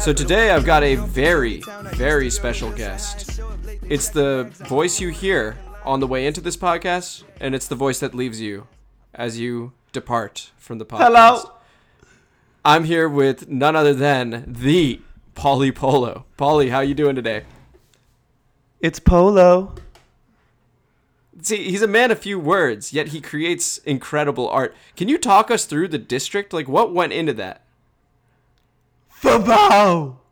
So today I've got a very, very special guest. It's the voice you hear on the way into this podcast, and it's the voice that leaves you as you depart from the podcast. Hello. I'm here with none other than the Paulie Polo. Polly, how you doing today? It's Polo. See, he's a man of few words, yet he creates incredible art. Can you talk us through the district? Like, what went into that? Football.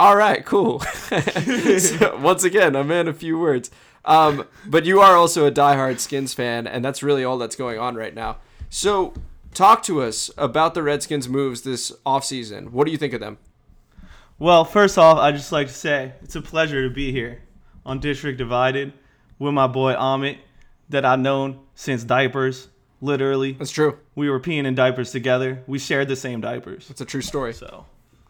All right, cool. so, once again, a man of few words. Um, but you are also a diehard Skins fan, and that's really all that's going on right now. So, talk to us about the Redskins' moves this offseason. What do you think of them? Well, first off, I'd just like to say it's a pleasure to be here on District Divided with my boy Amit, that I've known since diapers. Literally, That's true. we were peeing in diapers together. We shared the same diapers. It's a true story. So,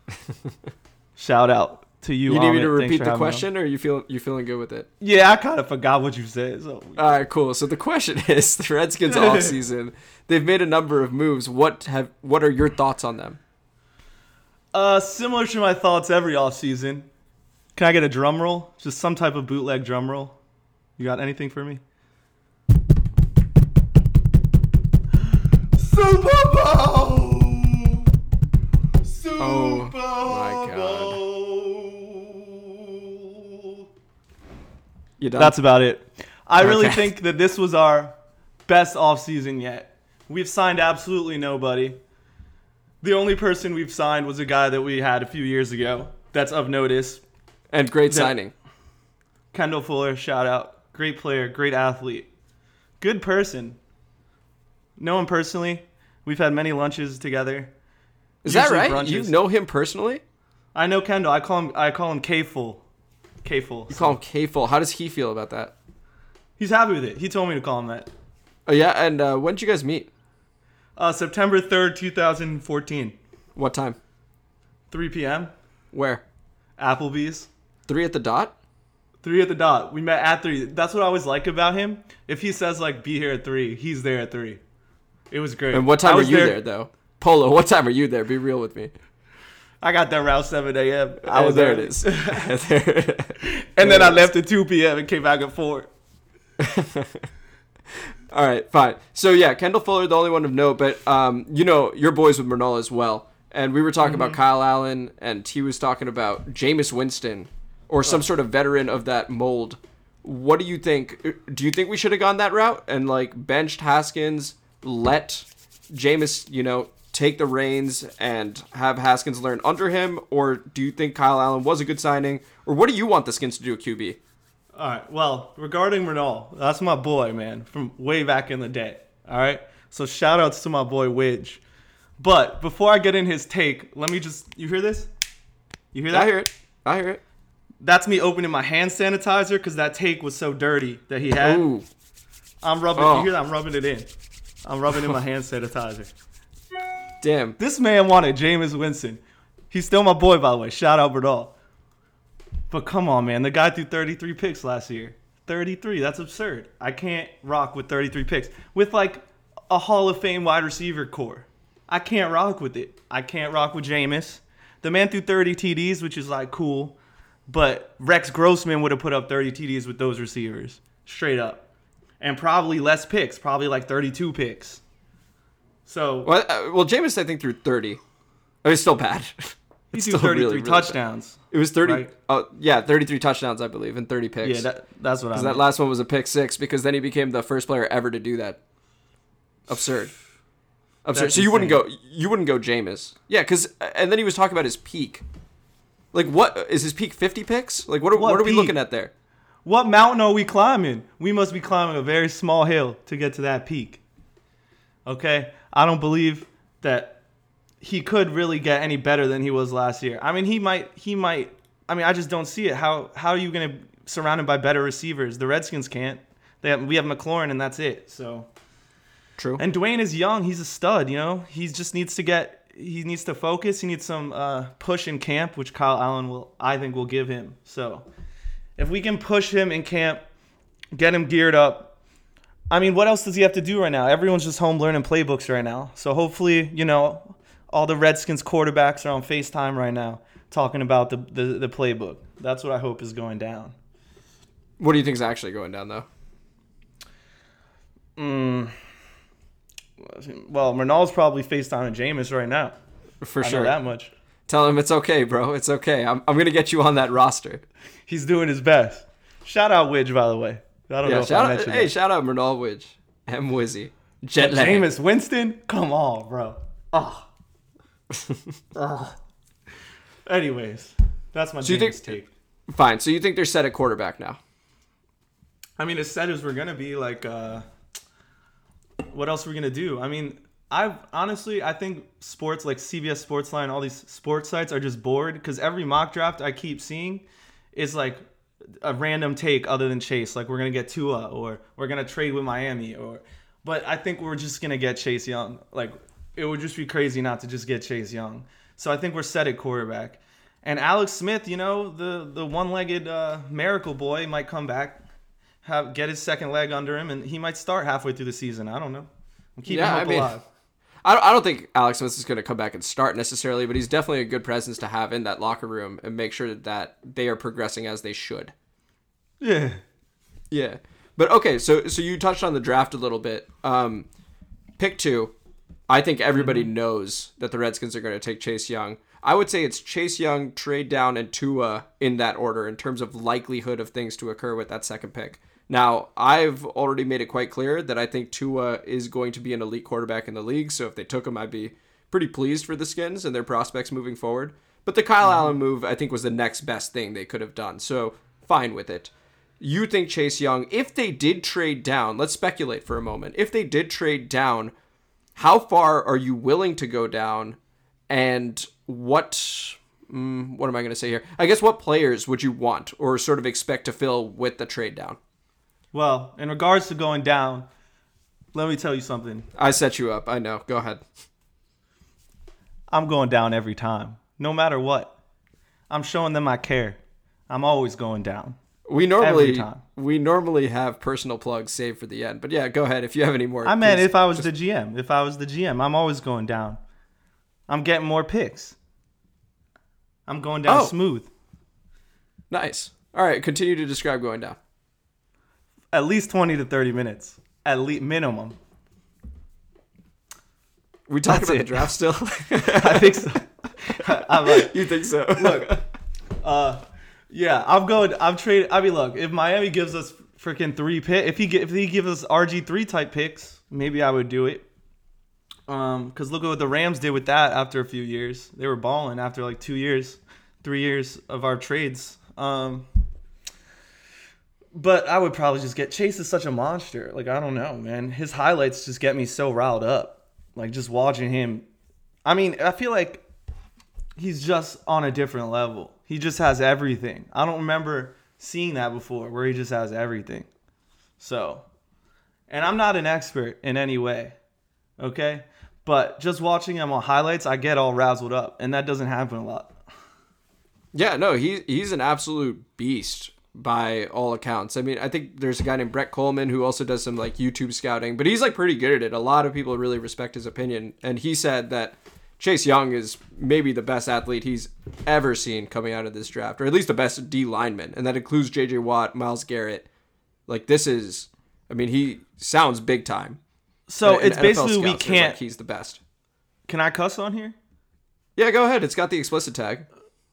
shout out to you. You need me to repeat the having me on. question, or you feel you feeling good with it? Yeah, I kind of forgot what you said. So, All right, cool. So the question is, the Redskins offseason, they've made a number of moves. What have what are your thoughts on them? uh, similar to my thoughts every offseason. Can I get a drum roll? Just some type of bootleg drum roll. You got anything for me? Super Bowl. Super Oh, my God. Bowl. You done? That's about it. I really Okay. think that this was our best offseason yet. We've signed absolutely nobody. The only person we've signed was a guy that we had a few years ago that's of notice. and great that- signing. Kendall Fuller, shout out. Great player, great athlete. Good person. Know him personally. We've had many lunches together. Is that right? brunches. You know him personally? I know Kendall. I call him I call him K Full. K Full. You call him K Full. How does he feel about that? He's happy with it. He told me to call him that. Oh yeah, and uh, when did you guys meet? Uh, September 3rd, 2014. What time? 3 p.m. Where? Applebee's. Three at the dot? Three at the dot. We met at three. That's what I always like about him. If he says like be here at three, he's there at three. It was great. And what time are was you there. though? Polo, what time are you there? Be real with me. I got there around 7 a.m. I Oh, was there it is. There- And then I left at 2 p.m. and came back at 4. All right, fine. So yeah, Kendall Fuller, the only one of note, but um, you know, your boys with Mernal as well. And we were talking about Kyle Allen, and he was talking about Jameis Winston, or some sort of veteran of that mold. What do you think? Do you think we should have gone that route and like benched Haskins, let Jameis, you know, take the reins and have Haskins learn under him, or do you think Kyle Allen was a good signing, or what do you want the Skins to do at QB? All right. Well, regarding Renal, that's my boy, man, from way back in the day. All right. So shout outs to my boy Widge. But before I get in his take, let me just you hear this? You hear that? I hear it. I hear it. That's me opening my hand sanitizer because that take was so dirty that he had. Ooh. I'm rubbing. Oh. You hear that? I'm rubbing it in. I'm rubbing in my hand sanitizer. Damn. This man wanted Jameis Winston. He's still my boy, by the way. Shout out Berdal. But come on, man. The guy threw 33 picks last year. 33. That's absurd. I can't rock with 33 picks. With like a Hall of Fame wide receiver corps. I can't rock with it. I can't rock with Jameis. The man threw 30 TDs, which is like cool. But Rex Grossman would have put up 30 TDs with those receivers. Straight up. And probably less picks. Probably like 32 picks. So Well, uh, well, Jameis I think threw thirty. It was still bad. he threw 33 really, really bad. touchdowns. It was thirty. Right. Oh yeah, thirty-three touchdowns I believe, and thirty picks. Yeah, that, that's what I mean. that last one was a pick six. Because then he became the first player ever to do that. Absurd. Absurd. That's so you wouldn't go. You wouldn't go Jameis. Yeah, because and then he was talking about his peak. Like what is his peak? Fifty picks? Like what are what, What are we peak? looking at there? What mountain are we climbing? We must be climbing a very small hill to get to that peak. Okay? I don't believe that he could really get any better than he was last year. I mean, he might he might I mean, I just don't see it. How how are you going to surround him by better receivers? The Redskins can't. They have, we have McLaurin, and that's it. So True. and Dwayne is young. He's a stud. You know, he just needs to get. He needs to focus. He needs some uh, push in camp, which Kyle Allen will, I think, will give him. So, if we can push him in camp, get him geared up. I mean, what else does he have to do right now? Everyone's just home learning playbooks right now. So hopefully, you know, all the Redskins quarterbacks are on Facetime right now talking about the the, the playbook. That's what I hope is going down. what do you think is actually going down though? Mm. Well, Ronald's probably FaceTiming Jameis right now. For I sure. know that much. Tell him it's okay, bro. It's okay. I'm, I'm gonna get you on that roster. He's doing his best. Shout out Widge, by the way. I don't know Yeah, if shout out, hey, that. shout out Mernal Widge, M Wizzy, Jet lag. Jameis Winston, come on, bro. Oh. oh. Anyways, that's my So think- take. Fine. So you think they're set at quarterback now? I mean, as set as we're gonna be like, uh, what else are we gonna do? I mean, I honestly, I think sports like CBS Sportsline, all these sports sites are just bored because every mock draft I keep seeing is like a random take other than Chase. Like we're gonna get Tua or we're gonna trade with Miami or, but I think we're just gonna get Chase Young. Like it would just be crazy not to just get Chase Young. So I think we're set at quarterback. And Alex Smith, you know, the the one-legged uh, miracle boy might come back, have get his second leg under him, and he might start halfway through the season. I don't know. I'm keeping Yeah, I mean- alive. I don't, I don't think Alex Smith is going to come back and start necessarily, but he's definitely a good presence to have in that locker room and make sure that they are progressing as they should. Yeah. Yeah. But okay, so so you touched on the draft a little bit. Um, pick two. I think everybody knows that the Redskins are going to take Chase Young. I would say it's Chase Young, trade down, and Tua in that order in terms of likelihood of things to occur with that second pick. Now, I've already made it quite clear that I think Tua is going to be an elite quarterback in the league. So if they took him, I'd be pretty pleased for the Skins and their prospects moving forward. But the Kyle Allen move, I think, was the next best thing they could have done. So fine with it. You think Chase Young, if they did trade down, let's speculate for a moment. If they did trade down, how far are you willing to go down? And what, mm, what am I going to say here? I guess what players would you want or sort of expect to fill with the trade down? Well, in regards to going down, let me tell you something. I set you up. I know. Go ahead. I'm going down every time, no matter what. I'm showing them I care. I'm always going down. We normally time. we normally have personal plugs saved for the end, but yeah, go ahead if you have any more. I meant if I was the GM. If I was the GM, I'm always going down. I'm getting more picks. I'm going down Oh. smooth. nice. All right, continue to describe going down. At least 20 to 30 minutes. At least minimum. We talking That's about the draft still? I think so. I'm like, you think so? look, uh, yeah, I'm going. I'm trading. I mean, look, if Miami gives us freaking three pick, if he gi- if he gives us RG three type picks, maybe I would do it. Um, because look at what the Rams did with that after a few years. They were balling after like two years, three years of our trades. Um, but I would probably just get Chase is such a monster. Like I don't know, man. His highlights just get me so riled up. Like just watching him. I mean, I feel like he's just on a different level. He just has everything. I don't remember seeing that before where he just has everything. So, and I'm not an expert in any way. Okay? But just watching him on highlights, I get all razzled up, and that doesn't happen a lot. Yeah, no, he he's an absolute beast by all accounts. I mean, I think there's a guy named Brett Coleman who also does some like YouTube scouting, but he's like pretty good at it. A lot of people really respect his opinion, and he said that Chase Young is maybe the best athlete he's ever seen coming out of this draft, or at least the best D lineman, and that includes J.J. Watt, Myles Garrett. Like this is, I mean, he sounds big time. So And it's NFL basically we can't. Like he's the best. Can I cuss on here? Yeah, go ahead. It's got the explicit tag.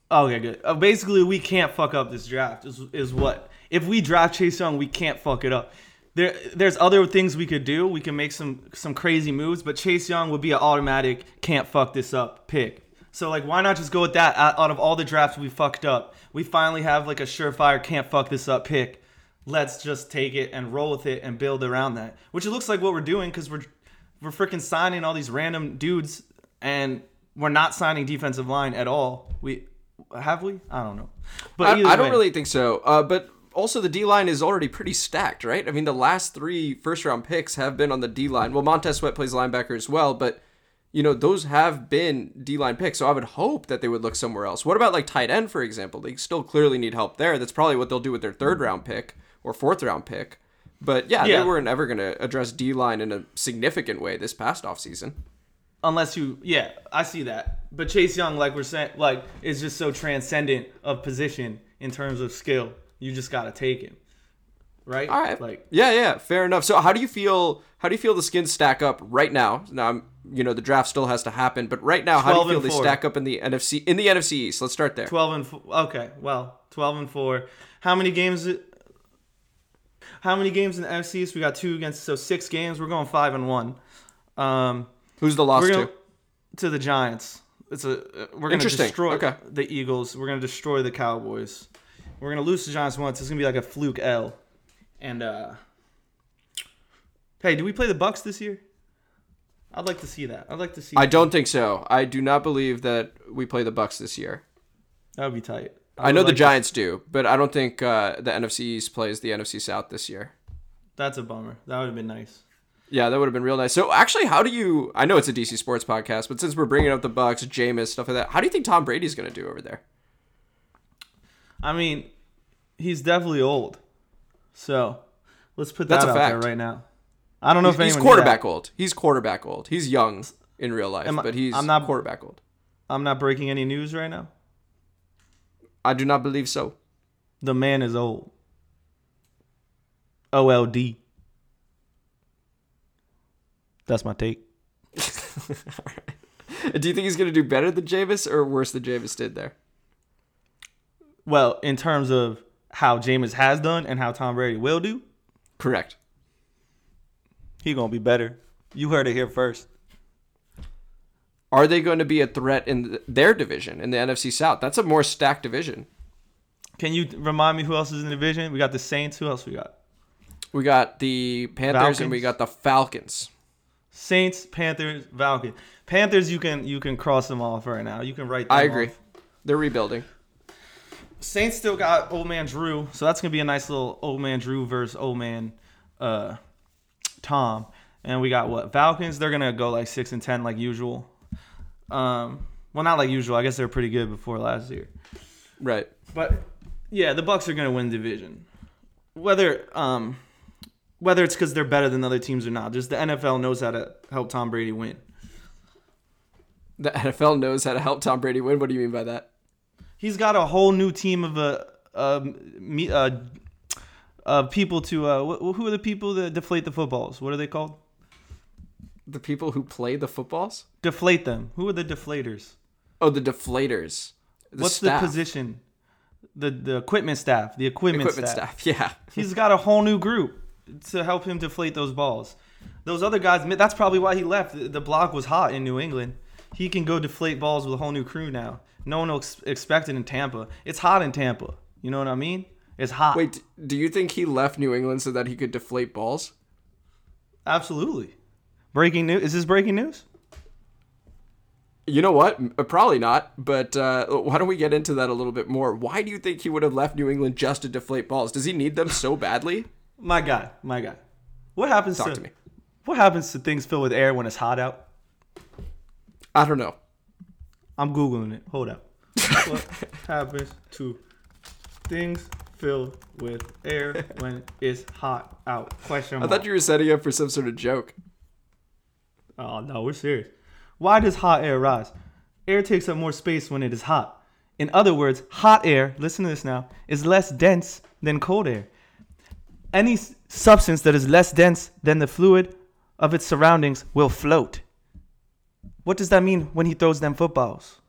Okay, good. Uh, basically, we can't fuck up this draft. Is is what if we draft Chase Young, we can't fuck it up. There, there's other things we could do. We can make some some crazy moves, but Chase Young would be an automatic can't fuck this up pick. So like, why not just go with that? Out of all the drafts we fucked up, we finally have like a surefire can't fuck this up pick. Let's just take it and roll with it and build around that. Which it looks like what we're doing because we're we're freaking signing all these random dudes and we're not signing defensive line at all. We have we? I don't know. But I, I don't way, really think so. Uh, but also the D line is already pretty stacked, right? I mean, the last three first round picks have been on the D line. Well, Montez Sweat plays linebacker as well, but you know those have been D line picks. So I would hope that they would look somewhere else. What about like tight end, for example? They still clearly need help there. That's probably what they'll do with their third round pick or fourth round pick. But yeah, Yeah. they weren't ever going to address D line in a significant way this past offseason. Unless you, yeah, I see that. But Chase Young, like we're saying, like is just so transcendent of position in terms of skill. You just gotta take him, right? All right. Like yeah, yeah, fair enough. So how do you feel? How do you feel the skins stack up right now? Now, I'm, you know, the draft still has to happen, but right now, how do you feel they stack up in the NFC in the NFC East? Let's start there. twelve and four. Okay, well, twelve and four. How many games? How many games in the NFC? East? We got two against, so six games. We're going five and one. Um, Who's the loss gonna to? to the Giants. It's a uh, we're gonna destroy Okay. the Eagles. We're gonna destroy the Cowboys. We're gonna lose the Giants once. It's gonna be like a fluke L. And uh hey, do we play the Bucks this year? I'd like to see that. I'd like to see. I don't think so. I do not believe that we play the Bucks this year. That would be tight. I, know would the like to- Giants do, but I don't think uh, the NFC East plays the NFC South this year. That's a bummer. That would have been nice. Yeah, that would have been real nice. So actually, how do you? I know it's a DC sports podcast, but since we're bringing up the Bucks, Jameis, stuff like that, how do you think Tom Brady's going to do over there? I mean, he's definitely old. So let's put That's that a out there right now. I don't know He's, if he's anyone knew that. quarterback old. He's quarterback old. He's young in real life, Am but he's I'm not- quarterback old. I'm not breaking any news right now. I do not believe so. The man is old. OLD. That's my take. Do you think he's going to do better than Jameis or worse than Jameis did there? Well, in terms of how Jameis has done and how Tom Brady will do, Correct. he gonna be better. You heard it here first. Are they going to be a threat in their division in the NFC South? That's a more stacked division. Can you remind me who else is in the division? We got the Saints. Who else we got? We got the Panthers and we got the Falcons. Saints, Panthers, Falcons. Panthers, you can you can cross them off right now. You can write. Them I agree. off. They're rebuilding. Saints still got old man Drew, so that's gonna be a nice little old man Drew versus old man uh, Tom. And we got what Falcons? They're gonna go like six and ten like usual. Um, well, not like usual. I guess they were pretty good before last year. Right. But yeah, the Bucks are gonna win division. Whether um, whether it's because they're better than other teams or not, just the NFL knows how to help Tom Brady win. The NFL knows how to help Tom Brady win. What do you mean by that? He's got a whole new team of uh, um, me, uh, uh, people to uh, who are the people that deflate the footballs? What are they called? The people who play the footballs? Deflate them. Who are the deflators? Oh, the deflators. The What's staff. the position? The the equipment staff. The equipment, Equipment staff. staff. Yeah. He's got a whole new group to help him deflate those balls. Those other guys. That's probably why he left. The- block was hot in New England. He can go deflate balls with a whole new crew now. No one will ex- expect it in Tampa. It's hot in Tampa. You know what I mean? It's hot. Wait, do you think he left New England so that he could deflate balls? Absolutely. Breaking news. Is this breaking news? You know what? Probably not. But uh, why don't we get into that a little bit more? Why do you think he would have left New England just to deflate balls? Does he need them so badly? My guy. My guy. What happens Talk to, to me. What happens to things filled with air when it's hot out? I don't know. I'm googling it. Hold up. what happens to things filled with air when it's hot out? Question Mark. I thought you were setting up for some sort of joke. Oh no, we're serious. Why does hot air rise? Air takes up more space when it is hot. In other words, hot air, listen to this now, is less dense than cold air. Any s- substance that is less dense than the fluid of its surroundings will float. What does that mean when he throws them footballs?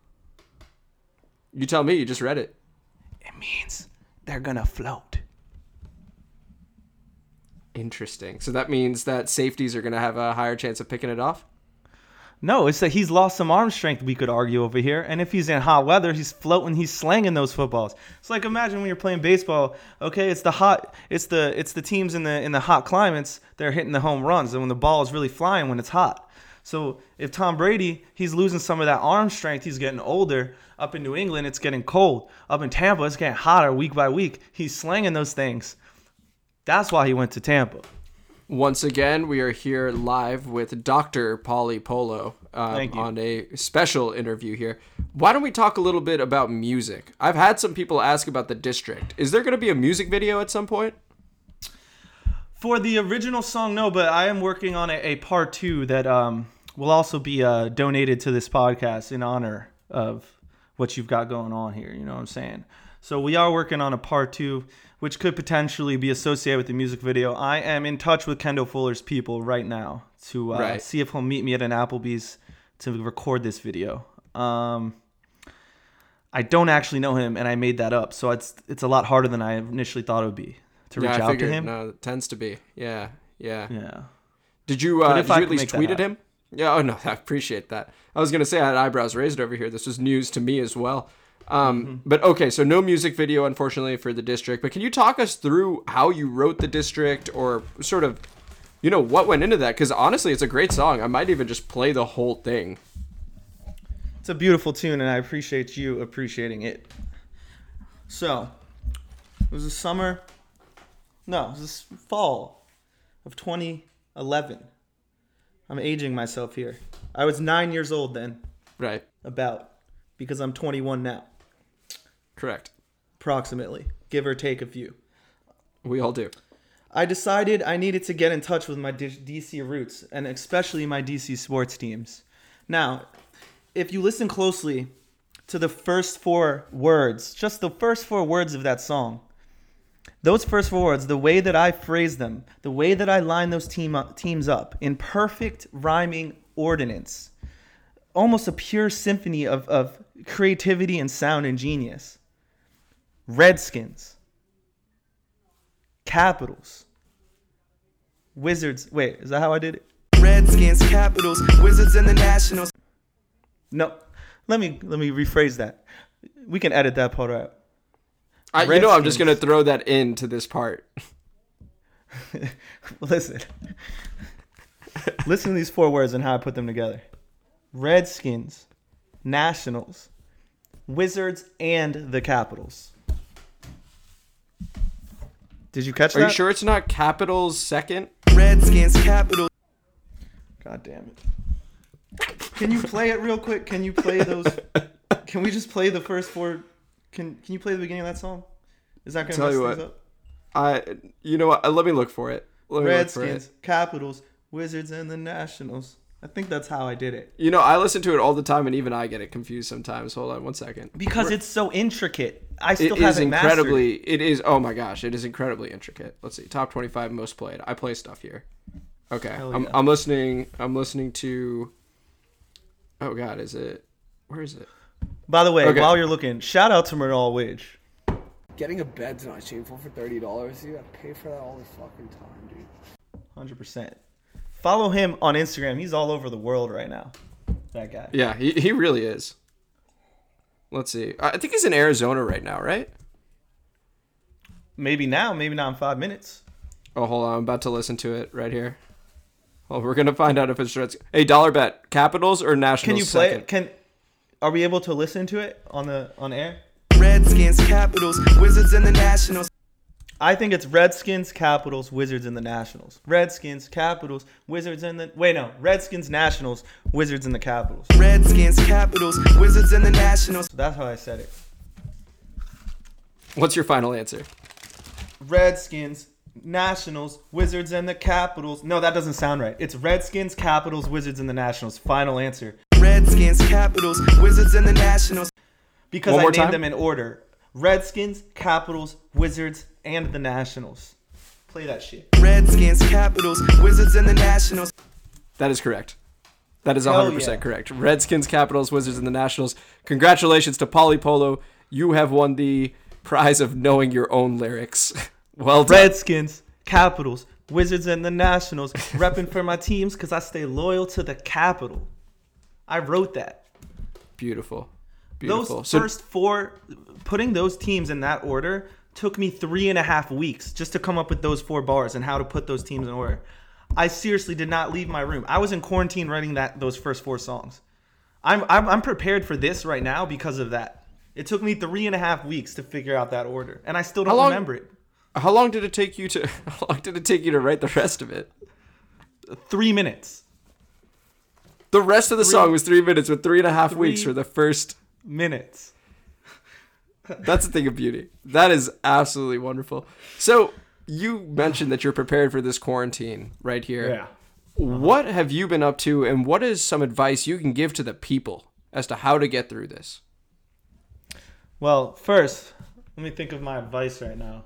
You tell me. You just read it. It means they're gonna float. Interesting. So that means that safeties are to have a higher chance of picking it off? No, it's that he's lost some arm strength, we could argue over here. And if he's in hot weather, he's floating, he's slanging those footballs. It's like imagine when you're playing baseball, okay, it's the hot it's the it's the teams in the in the hot climates, they're hitting the home runs, and when the ball is really flying when it's hot. So if Tom Brady, he's losing some of that arm strength, he's getting older. Up in New England, it's getting cold. Up in Tampa, it's getting hotter week by week. He's slinging those things. That's why he went to Tampa. Once again, we are here live with Dr. Polly Polo um, on a special interview here. Why don't we talk a little bit about music? I've had some people ask about the district. Is there going to be a music video at some point? For the original song, no, but I am working on a, a part two that um, will also be uh, donated to this podcast in honor of what you've got going on here. You know what I'm saying? So we are working on a part two, which could potentially be associated with the music video. I am in touch with Kendall Fuller's people right now to uh, Right. see if he'll meet me at an Applebee's to record this video. Um, I don't actually know him, and I made that up, so it's it's a lot harder than I initially thought it would be to reach yeah, out figured. to him. No, it tends to be. Yeah, yeah. Yeah. Did you, uh, if did you at least make that tweet at him? Yeah, oh no, I appreciate that. I was gonna say I had eyebrows raised over here. This was news to me as well. Um, Mm-hmm. But okay, so no music video, unfortunately, for the district. But can you talk us through how you wrote the district, or sort of, you know, what went into that? Because honestly, it's a great song. I might even just play the whole thing. It's a beautiful tune, and I appreciate you appreciating it. So, it was the summer. No, it was this fall of 2011. I'm aging myself here. I was nine years old then, Right. about, because I'm 21 now, Correct. approximately, give or take a few. We all do. I decided I needed to get in touch with my D- DC roots and especially my DC sports teams. Now, if you listen closely to the first four words, just the first four words of that song, those first four words, the way that I phrase them, the way that I line those team up, teams up in perfect rhyming ordinance, almost a pure symphony of, of creativity and sound and genius. Redskins. Capitals. Wizards. Wait, is that how I did it? Redskins, Capitals, Wizards, and the Nationals. No. Let me let me rephrase that. We can edit that part out. I, you know, I'm just gonna throw that into this part. Listen. Listen to these four words and how I put them together. Redskins, Nationals, Wizards, and the Capitals. Did you catch that? Are that? you sure it's not Capitals second? Redskins, Capitals, God damn it. Can you play it real quick? Can you play those? Can we just play the first four? Can Can you play the beginning of that song? Is that gonna Tell mess you things what. up? I, you know what? Uh, Let me look for it. Let me look for it. Redskins, Capitals, Wizards, and the Nationals. I think that's how I did it. You know, I listen to it all the time, and even I get it confused sometimes. Hold on one second. Because it's so intricate. I still It is haven't mastered. incredibly. It is. Oh my gosh! It is incredibly intricate. Let's see. Top twenty-five most played. I play stuff here. Okay, Hell I'm, yeah. I'm listening. I'm listening to. Oh God, is it? Where is it? By the way, Okay. while you're looking, shout out to Mernal Wage. Getting a bed's not shameful for thirty dollars. You gotta pay for that all the fucking time, dude. Hundred percent. Follow him on Instagram. He's all over the world right now. That guy. Yeah, he he really is. Let's see. I I think he's in Arizona right now, right? Maybe now, maybe not in five minutes. Oh, hold on. I'm about to listen to it right here. Well, we're gonna find out if it's Reds. Hey, dollar bet: Capitals or Nationals? Can you play second? it? Can are we able to listen to it on the on air? Redskins, Capitals, Wizards, and the Nationals. I think it's Redskins, Capitals, Wizards, and the Nationals. Redskins, Capitals, Wizards, and the wait no Redskins, Nationals, Wizards, and the Capitals. Redskins, Capitals, Wizards, and the Nationals. So that's how I said it. What's your final answer? Redskins, Nationals, Wizards, and the Capitals. No, that doesn't sound right. It's Redskins, Capitals, Wizards, and the Nationals. Final answer. Redskins, Capitals, Wizards, and the Nationals. Because One I more named time? them in order. Redskins, Capitals, Wizards, and the Nationals. Play that shit. Redskins, Capitals, Wizards, and the Nationals. That is correct. That is 100% yeah. correct. Redskins, Capitals, Wizards, and the Nationals. Congratulations to Polly Polo. You have won the prize of knowing your own lyrics. well done. Redskins, Capitals, Wizards, and the Nationals. repping for my teams because I stay loyal to the capital. I wrote that. Beautiful. Beautiful. Those so, first four, putting those teams in that order took me three and a half weeks just to come up with those four bars and how to put those teams in order. I seriously did not leave my room. I was in quarantine writing that those first four songs. I'm I'm, I'm prepared for this right now because of that. It took me three and a half weeks to figure out that order, and I still don't long- remember it. How long did it take you to? How long did it take you to write the rest of it? Three minutes. The rest of the song was three minutes with three and a half weeks for the first. Minutes. That's the thing of beauty. That is absolutely wonderful. So you mentioned that you're prepared for this quarantine right here. Yeah. Uh-huh. What have you been up to, and what is some advice you can give to the people as to how to get through this? Well, first, let me think of my advice right now.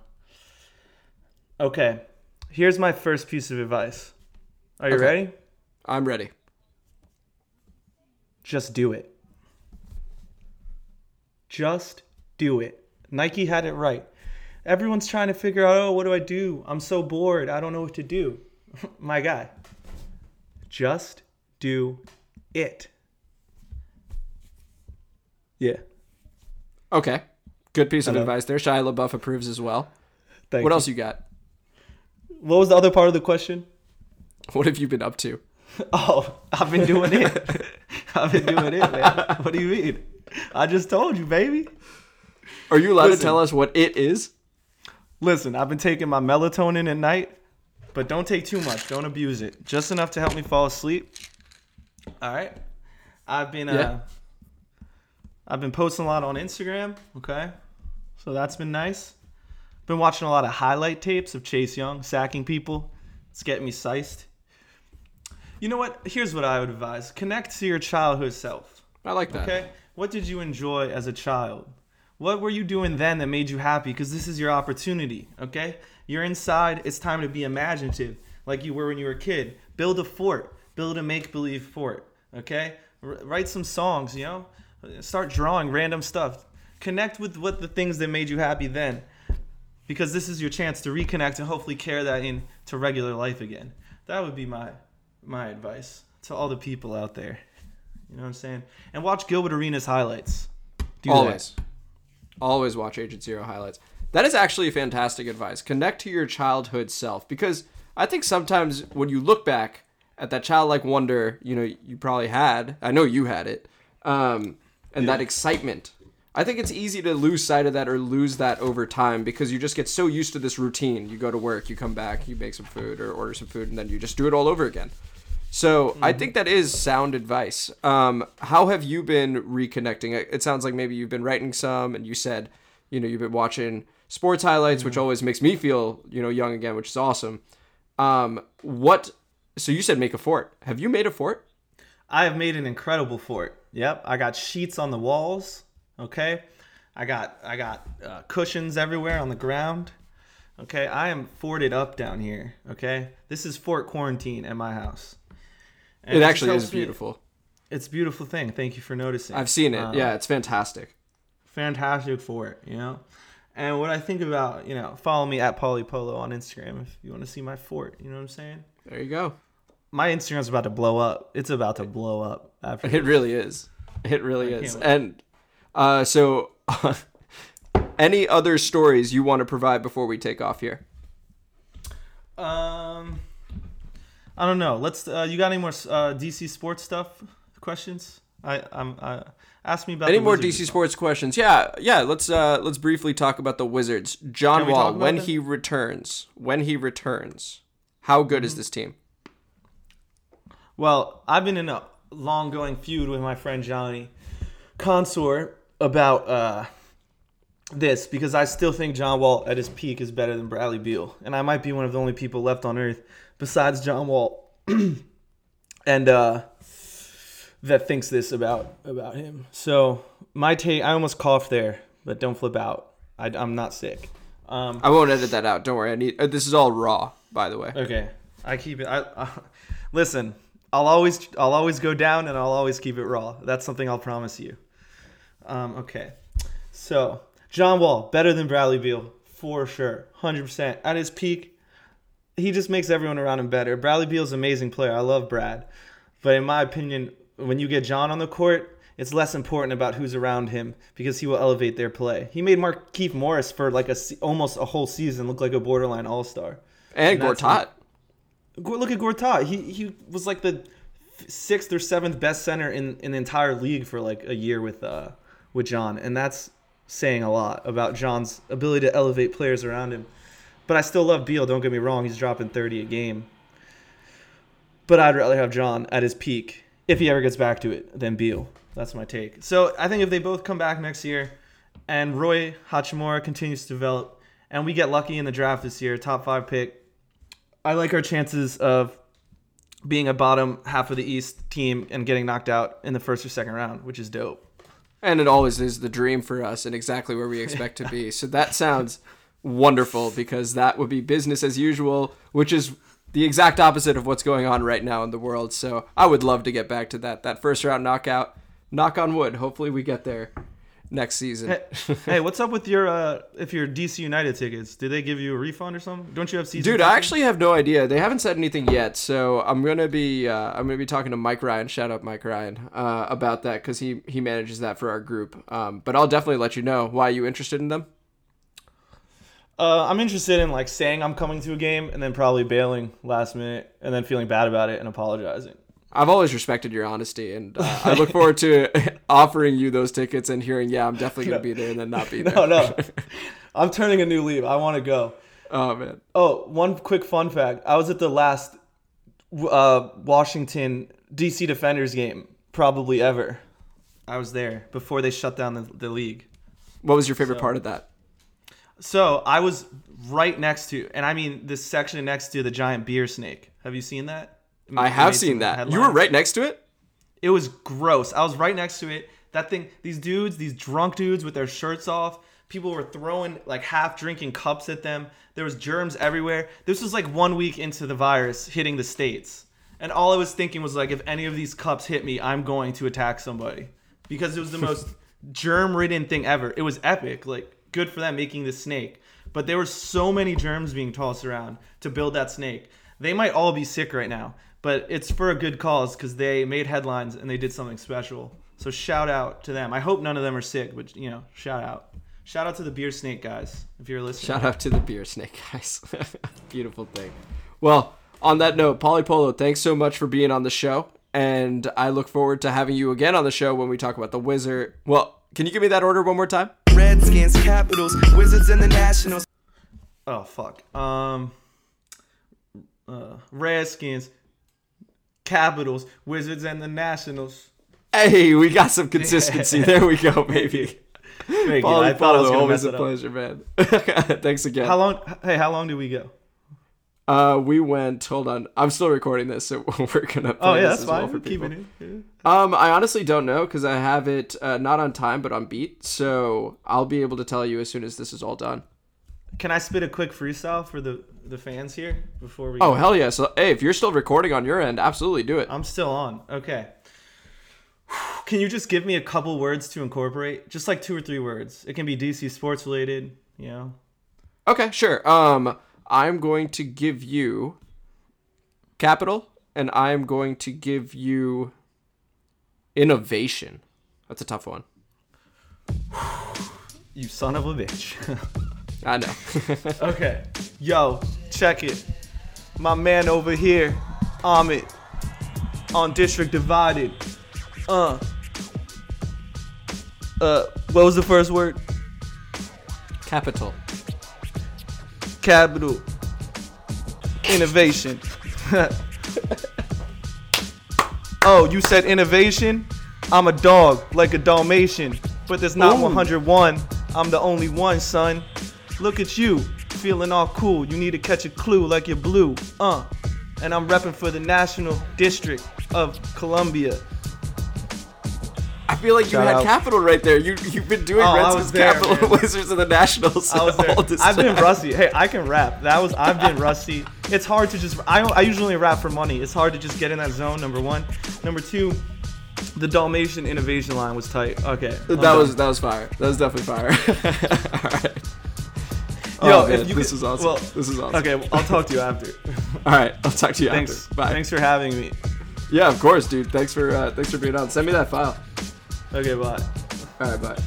Okay, here's my first piece of advice. Are you Okay. ready? I'm ready. Just do it. Just do it. Nike had it right. Everyone's trying to figure out, oh, what do I do? I'm so bored. I don't know what to do. my guy, just do it. Yeah. Okay. Good piece of advice there. Shia LaBeouf approves as well. Thank What you. else you got? What was the other part of the question? What have you been up to? Oh, I've been doing it. I've been doing it, man. What do you mean? I just told you, baby. Are you allowed to tell us what it is? Listen, I've been taking my melatonin at night, but don't take too much. Don't abuse it. Just enough to help me fall asleep. All right. I've been uh Yeah. I've been posting a lot on Instagram, okay? So that's been nice. Been watching a lot of highlight tapes of Chase Young sacking people. It's getting me sized. You know what? Here's what I would advise. Connect to your childhood self. I like that. Okay. What did you enjoy as a child? What were you doing then that made you happy? Because this is your opportunity. Okay. You're inside. It's time to be imaginative, like you were when you were a kid. Build a fort. Build a make believe fort. Okay. R- write some songs. You know. Start drawing random stuff. Connect with what the things that made you happy then, because this is your chance to reconnect and hopefully carry that into regular life again. That would be my my advice to all the people out there. You know what I'm saying? And watch Gilbert Arenas highlights. Do that. Always. Always watch Agent Zero highlights. That is actually fantastic advice. Connect to your childhood self because I think sometimes when you look back at that childlike wonder, you know, you probably had, I know you had it, um, and that excitement. I think it's easy to lose sight of that or lose that over time because you just get so used to this routine. You go to work, you come back, you make some food or order some food, and then you just do it all over again. So I think that is sound advice. Um, how have you been reconnecting? It sounds like maybe you've been writing some, and you said, you know, you've been watching sports highlights, which always makes me feel, you know, young again, which is awesome. Um, what? So you said make a fort. Have you made a fort? I have made an incredible fort. Yep, I got sheets on the walls. Okay, I got I got uh, cushions everywhere on the ground. Okay, I am forted up down here. Okay, this is fort quarantine at my house. And It actually is helps me- beautiful. It's a beautiful thing. Thank you for noticing. I've seen it. Um, yeah, it's fantastic. fantastic fort, you know. And what I think about, you know, follow me at Polypolo on Instagram if you want to see my fort. You know what I'm saying? There you go. My Instagram's about to blow up. It's about to blow up after. It really is. It really I is. And uh, so, any other stories you want to provide before we take off here? Um, I don't know. Let's. Uh, you got any more uh, DC sports stuff? Questions? I I'm. I, ask me about Any more. DC sports questions? Yeah, yeah. Let's uh let's briefly talk about the Wizards. John Wall when them? he returns. When he returns, how good Mm-hmm. is this team? Well, I've been in a long going feud with my friend Johnny Consort about uh, this because I still think John Wall at his peak is better than Bradley Beal. And I might be one of the only people left on earth besides John Wall and uh, that thinks this about about him. So my take I almost coughed there, but don't flip out. I, I'm not sick. Um, I won't edit that out. Don't worry. I need. Uh, this is all raw, by the way. Okay, I keep it. I, I listen. I'll always, I'll always go down, and I'll always keep it raw. That's something I'll promise you. Um, okay, so John Wall better than Bradley Beal for sure, hundred percent. At his peak, he just makes everyone around him better. Bradley Beal's an amazing player. I love Brad, but in my opinion, when you get John on the court, it's less important about who's around him because he will elevate their play. He made Markieff Morris for like a almost a whole season look like a borderline all star. And That's Gortat. Go- Look at Gortat. He he was like the sixth or seventh best center in, in the entire league for like a year with uh with John, and that's saying a lot about John's ability to elevate players around him. But I still love Beal. Don't get me wrong; he's dropping thirty a game. But I'd rather have John at his peak if he ever gets back to it than Beal. That's my take. So I think if they both come back next year, and Rui Hachimura continues to develop, and we get lucky in the draft this year, top five pick, I like our chances of being a bottom half of the East team and getting knocked out in the first or second round, which is dope. And it always is the dream for us and exactly where we expect to be. So that sounds wonderful because that would be business as usual, which is the exact opposite of what's going on right now in the world. So I would love to get back to that that first round knockout. Knock on wood. Hopefully we get there next season. Hey, hey, what's up with your uh if your DC United tickets? Did they give you a refund or something? Don't you have season? Dude, I actually have no idea. They haven't said anything yet, so I'm gonna be uh, I'm gonna be talking to Mike Ryan. Shout out Mike Ryan uh, about that because he he manages that for our group. Um, but I'll definitely let you know. Why are you interested in them? Uh, I'm interested in like saying I'm coming to a game and then probably bailing last minute and then feeling bad about it and apologizing. I've always respected your honesty, and uh, I look forward to offering you those tickets and hearing, yeah, I'm definitely gonna be there, and then not be there. No, no, I'm turning a new leaf. I want to go. Oh man. Oh, one quick fun fact. I was at the last uh, Washington DC Defenders game, probably ever. I was there before they shut down the, the league. What was your favorite part of that? So I was right next to, and I mean this section next to the giant beer snake. Have you seen that? I have seen that. You were right next to it. It was gross. I was right next to it. That thing, these dudes, these drunk dudes with their shirts off. People were throwing like half drinking cups at them. There was germs everywhere. This was like one week into the virus hitting the states. And all I was thinking was like if any of these cups hit me, I'm going to attack somebody. Because it was the most germ-ridden thing ever. It was epic. Like good for them making the snake. But there were so many germs being tossed around to build that snake. They might all be sick right now, but it's for a good cause because they made headlines and they did something special. So shout out to them. I hope none of them are sick, but you know, shout out. Shout out to the beer snake guys if you're listening. Shout out to the beer snake guys. Beautiful thing. Well, on that note, Polypolo, thanks so much for being on the show. And I look forward to having you again on the show when we talk about the Wizard. Well, can you give me that order one more time? Redskins, Capitals, Wizards, and the Nationals. Oh fuck. Um. Uh, Redskins, Capitals, Wizards, and the Nationals. Hey, we got some consistency. There we go, baby. Thank you. I thought I was always mess a up. pleasure, man. thanks again. How long? Hey, how long do we go? Uh, we went. Hold on, I'm still recording this, so we're gonna. Play Oh yeah, this that's as well fine. for Keep people. it in. Yeah. Um, I honestly don't know because I have it uh, not on time but on beat, so I'll be able to tell you as soon as this is all done. Can I spit a quick freestyle for the the fans here before we? Oh go? hell yeah! So hey, if you're still recording on your end, absolutely do it. I'm still on. Okay. Can you just give me a couple words to incorporate? Just like two or three words. It can be DC sports related. You know. Okay, sure. Um, I'm going to give you capital, and I'm going to give you innovation. That's a tough one. You son of a bitch. I know. okay. Yo, check it. My man over here, Amit, on District Divided. Uh. Uh, what was the first word? Capital. Capital. Innovation. oh, you said innovation? I'm a dog, like a Dalmatian. But there's not Ooh. 101. I'm the only one, son. Look at you, feeling all cool. You need to catch a clue like you're blue. Uh. And I'm repping for the National District of Columbia. I feel like you Shout had out. capital right there. You you've been doing Oh, Redskins, there, Capital, man. Wizards, and the Nationals I was there. all this I've been rusty. Hey, I can rap. That was I've been rusty. It's hard to just. I, I usually rap for money. It's hard to just get in that zone. Number one. Number two. The Dalmatian innovation line was tight. Okay. That done. was that was fire. That was definitely fire. all right. Yo, oh, man, if you this could- is awesome. well, this is awesome. Okay, well, I'll talk to you after. All right. I'll talk to you Thanks. after. Bye. Thanks for having me. Yeah, of course, dude. Thanks for uh, thanks for being on. Send me that file. Okay, bye. All right. Bye.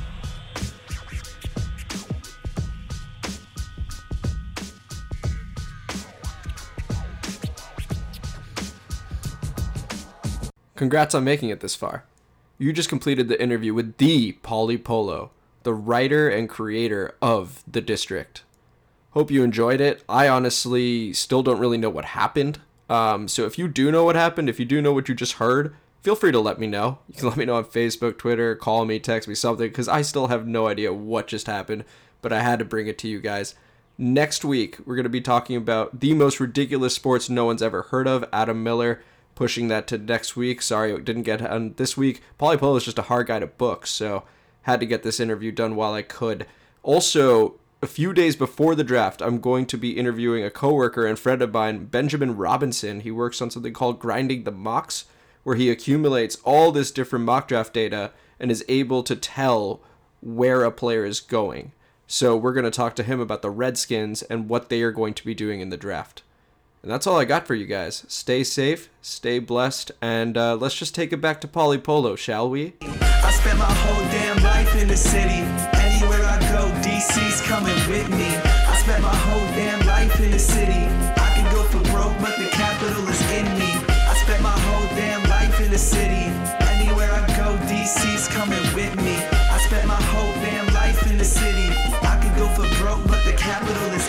congrats on making it this far. You just completed the interview with the Pauly Polo, the writer and creator of The District. Hope you enjoyed it. I honestly still don't really know what happened. Um, so if you do know what happened, if you do know what you just heard, feel free to let me know. You can let me know on Facebook, Twitter, call me, text me something, because I still have no idea what just happened, but I had to bring it to you guys. Next week, we're going to be talking about the most ridiculous sports no one's ever heard of, Adam Miller. Pushing that to next week. Sorry, it didn't get on this week. Pauly Polo is just a hard guy to book, so had to get this interview done while I could. Also, a few days before the draft, I'm going to be interviewing a coworker and friend of mine, Benjamin Robinson. He works on something called Grinding the Mocks, where he accumulates all this different mock draft data and is able to tell where a player is going. So we're going to talk to him about the Redskins and what they are going to be doing in the draft. And that's all I got for you guys. Stay safe, stay blessed, and uh, let's just take it back to Pauly Polo, shall we? I spent my whole damn life in the city. Anywhere I go, DC's coming with me. I spent my whole damn life in the city. I can go for broke, but the the city. Anywhere I go, DC's coming with me. I spent my whole damn life in the city. I can go for broke, but the capital is